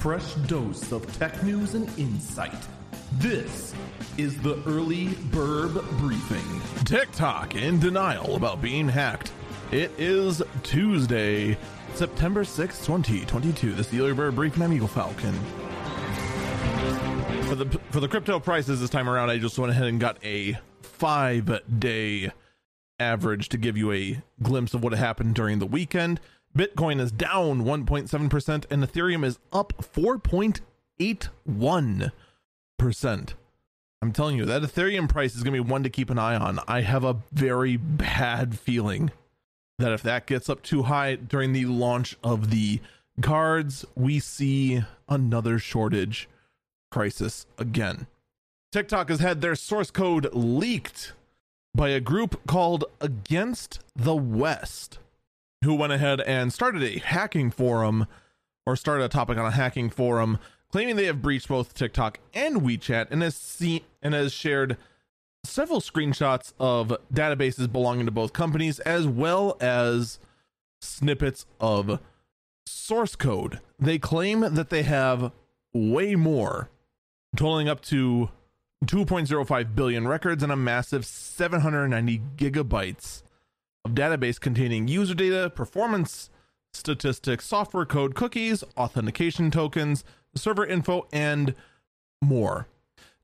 fresh dose of tech news and insight. This is the Early Bird Briefing. TikTok in denial about being hacked. It is Tuesday, September 6, 2022. This is the Early Bird Briefing. I'm Eagle Falcon. For the, for the crypto prices this time around, I just went ahead and got a five day average to give you a glimpse of what happened during the weekend. Bitcoin is down 1.7%, and Ethereum is up 4.81%. I'm telling you, that Ethereum price is going to be one to keep an eye on. I have a very bad feeling that if that gets up too high during the launch of the cards, we see another shortage crisis again. TikTok has had their source code leaked by a group called Against the West, who went ahead and started a hacking forum or started a topic on a hacking forum claiming they have breached both TikTok and WeChat and has seen and has shared several screenshots of databases belonging to both companies as well as snippets of source code. They claim that they have way more, totaling up to 2.05 billion records and a massive 790 gigabytes database containing user data, performance statistics, software code, cookies, authentication tokens, server info, and more.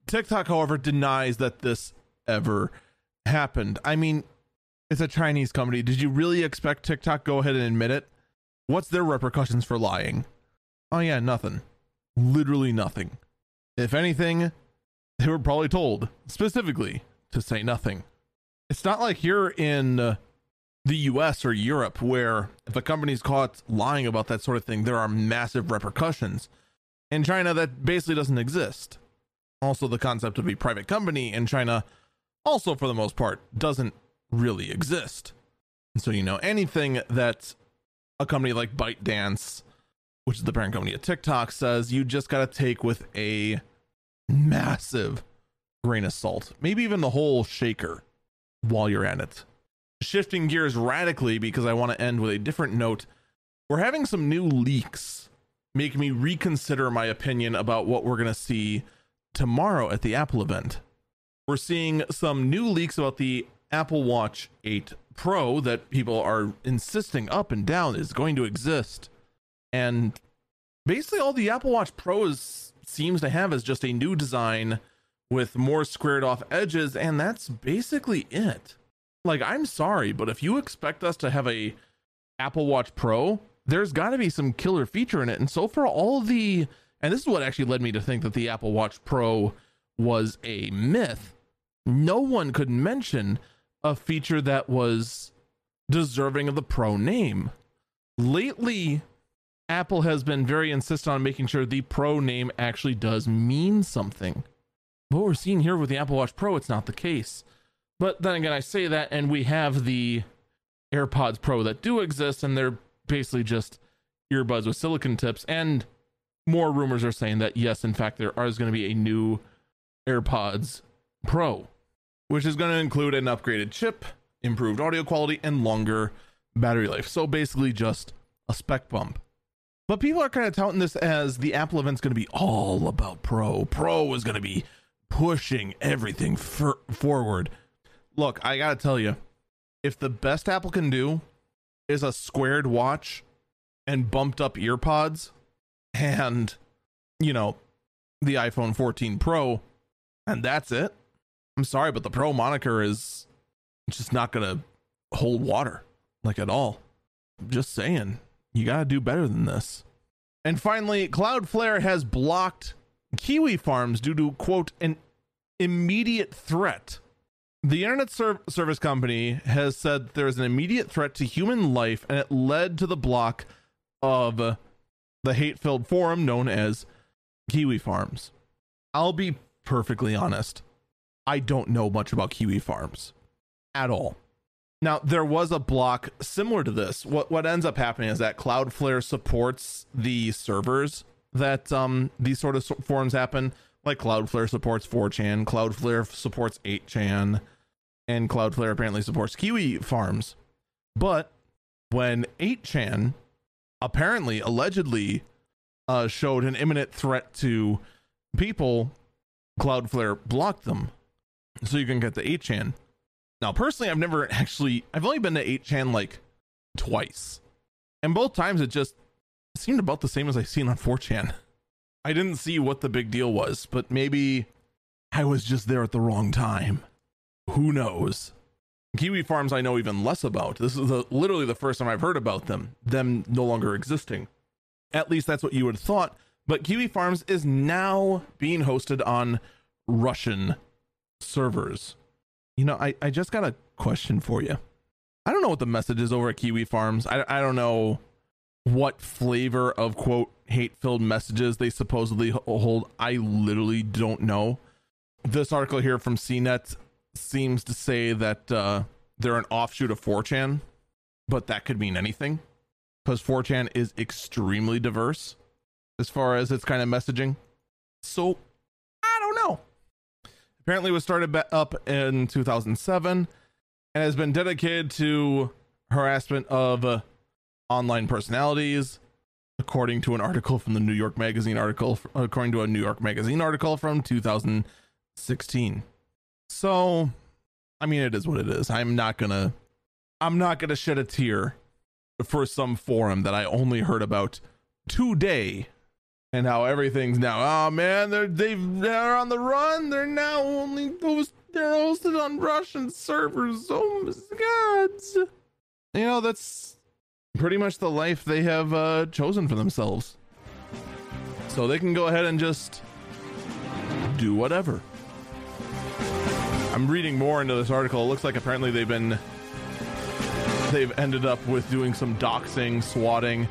TikTok, however, denies that this ever happened. I mean, it's a Chinese company. Did you really expect TikTok go ahead and admit it? What's their repercussions for lying? Oh yeah, nothing. Literally nothing. If anything, they were probably told specifically to say nothing. It's not like here in uh, the US or Europe where if a company's caught lying about that sort of thing, there are massive repercussions. In China, that basically doesn't exist. Also, the concept of a private company in China, also for the most part, doesn't really exist. And so, you know, anything that a company like ByteDance, which is the parent company of TikTok, says, you just got to take with a massive grain of salt, maybe even the whole shaker while you're at it. Shifting gears radically because I want to end with a different note. We're having some new leaks make me reconsider my opinion about what we're going to see tomorrow at the Apple event. We're seeing some new leaks about the Apple Watch 8 Pro that people are insisting up and down is going to exist. And basically, all the Apple Watch Pros seems to have is just a new design with more squared off edges, and that's basically it. Like, I'm sorry, but if you expect us to have a Apple Watch Pro, there's got to be some killer feature in it. And so for all the, and this is what actually led me to think that the Apple Watch Pro was a myth. No one could mention a feature that was deserving of the Pro name. Lately, Apple has been very insistent on making sure the Pro name actually does mean something. What we're seeing here with the Apple Watch Pro, it's not the case. But then again, I say that, and we have the AirPods Pro that do exist, and they're basically just earbuds with silicon tips. And more rumors are saying that, yes, in fact, there is going to be a new AirPods Pro, which is going to include an upgraded chip, improved audio quality, and longer battery life. So basically, just a spec bump. But people are kind of touting this as the Apple event's going to be all about Pro. Pro is going to be pushing everything for- forward. Look, I got to tell you, if the best Apple can do is a squared watch and bumped up earpods and, you know, the iPhone 14 Pro, and that's it, I'm sorry, but the Pro moniker is just not to hold water like at all. I'm just saying you got to do better than this. And finally, Cloudflare has blocked Kiwi farms due to, quote, an immediate threat. The internet ser- service company has said there is an immediate threat to human life, and it led to the block of the hate filled forum known as Kiwi Farms. I'll be perfectly honest. I don't know much about Kiwi Farms at all. Now there was a block similar to this. What what ends up happening is that Cloudflare supports the servers that um these sort of forums happen. Like Cloudflare supports 4chan, Cloudflare supports 8chan, and Cloudflare apparently supports Kiwi farms. But when 8chan apparently allegedly uh, showed an imminent threat to people, Cloudflare blocked them. So you can get the 8chan. Now, personally, I've never actually, I've only been to 8chan like twice. And both times it just seemed about the same as I've seen on 4chan. I didn't see what the big deal was, but maybe I was just there at the wrong time. Who knows? Kiwi farms I know even less about. This is the, literally the first time I've heard about them, them no longer existing. At least that's what you would have thought. But Kiwi Farms is now being hosted on Russian servers. You know, I, I just got a question for you. I don't know what the message is over at Kiwi Farms. I, I don't know what flavor of quote hate filled messages they supposedly hold. I literally don't know. This article here from CNET seems to say that uh, they're an offshoot of 4chan, but that could mean anything because 4chan is extremely diverse as far as its kind of messaging. So I don't know. Apparently, was started up in 2007 and has been dedicated to harassment of uh, online personalities, according to an article from the New York Magazine article, according to a New York Magazine article from 2016. So, I mean, it is what it is. I'm not gonna, I'm not gonna shed a tear for some forum that I only heard about today, and how everything's now. Oh man, they're they've they're on the run. They're now only those they're hosted on Russian servers. Oh my gods! You know that's pretty much the life they have uh, chosen for themselves. So they can go ahead and just do whatever. I'm reading more into this article. It looks like apparently they've been they've ended up with doing some doxing, swatting,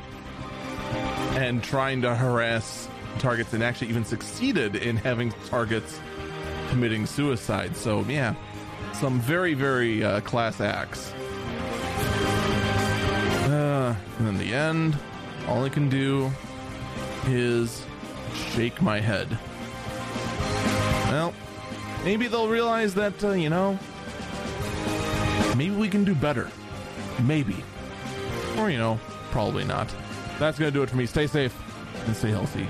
and trying to harass targets, and actually even succeeded in having targets committing suicide. So yeah, some very very uh, class acts. And in the end, all I can do is shake my head. Well, maybe they'll realize that, uh, you know, maybe we can do better. Maybe. Or, you know, probably not. That's going to do it for me. Stay safe and stay healthy.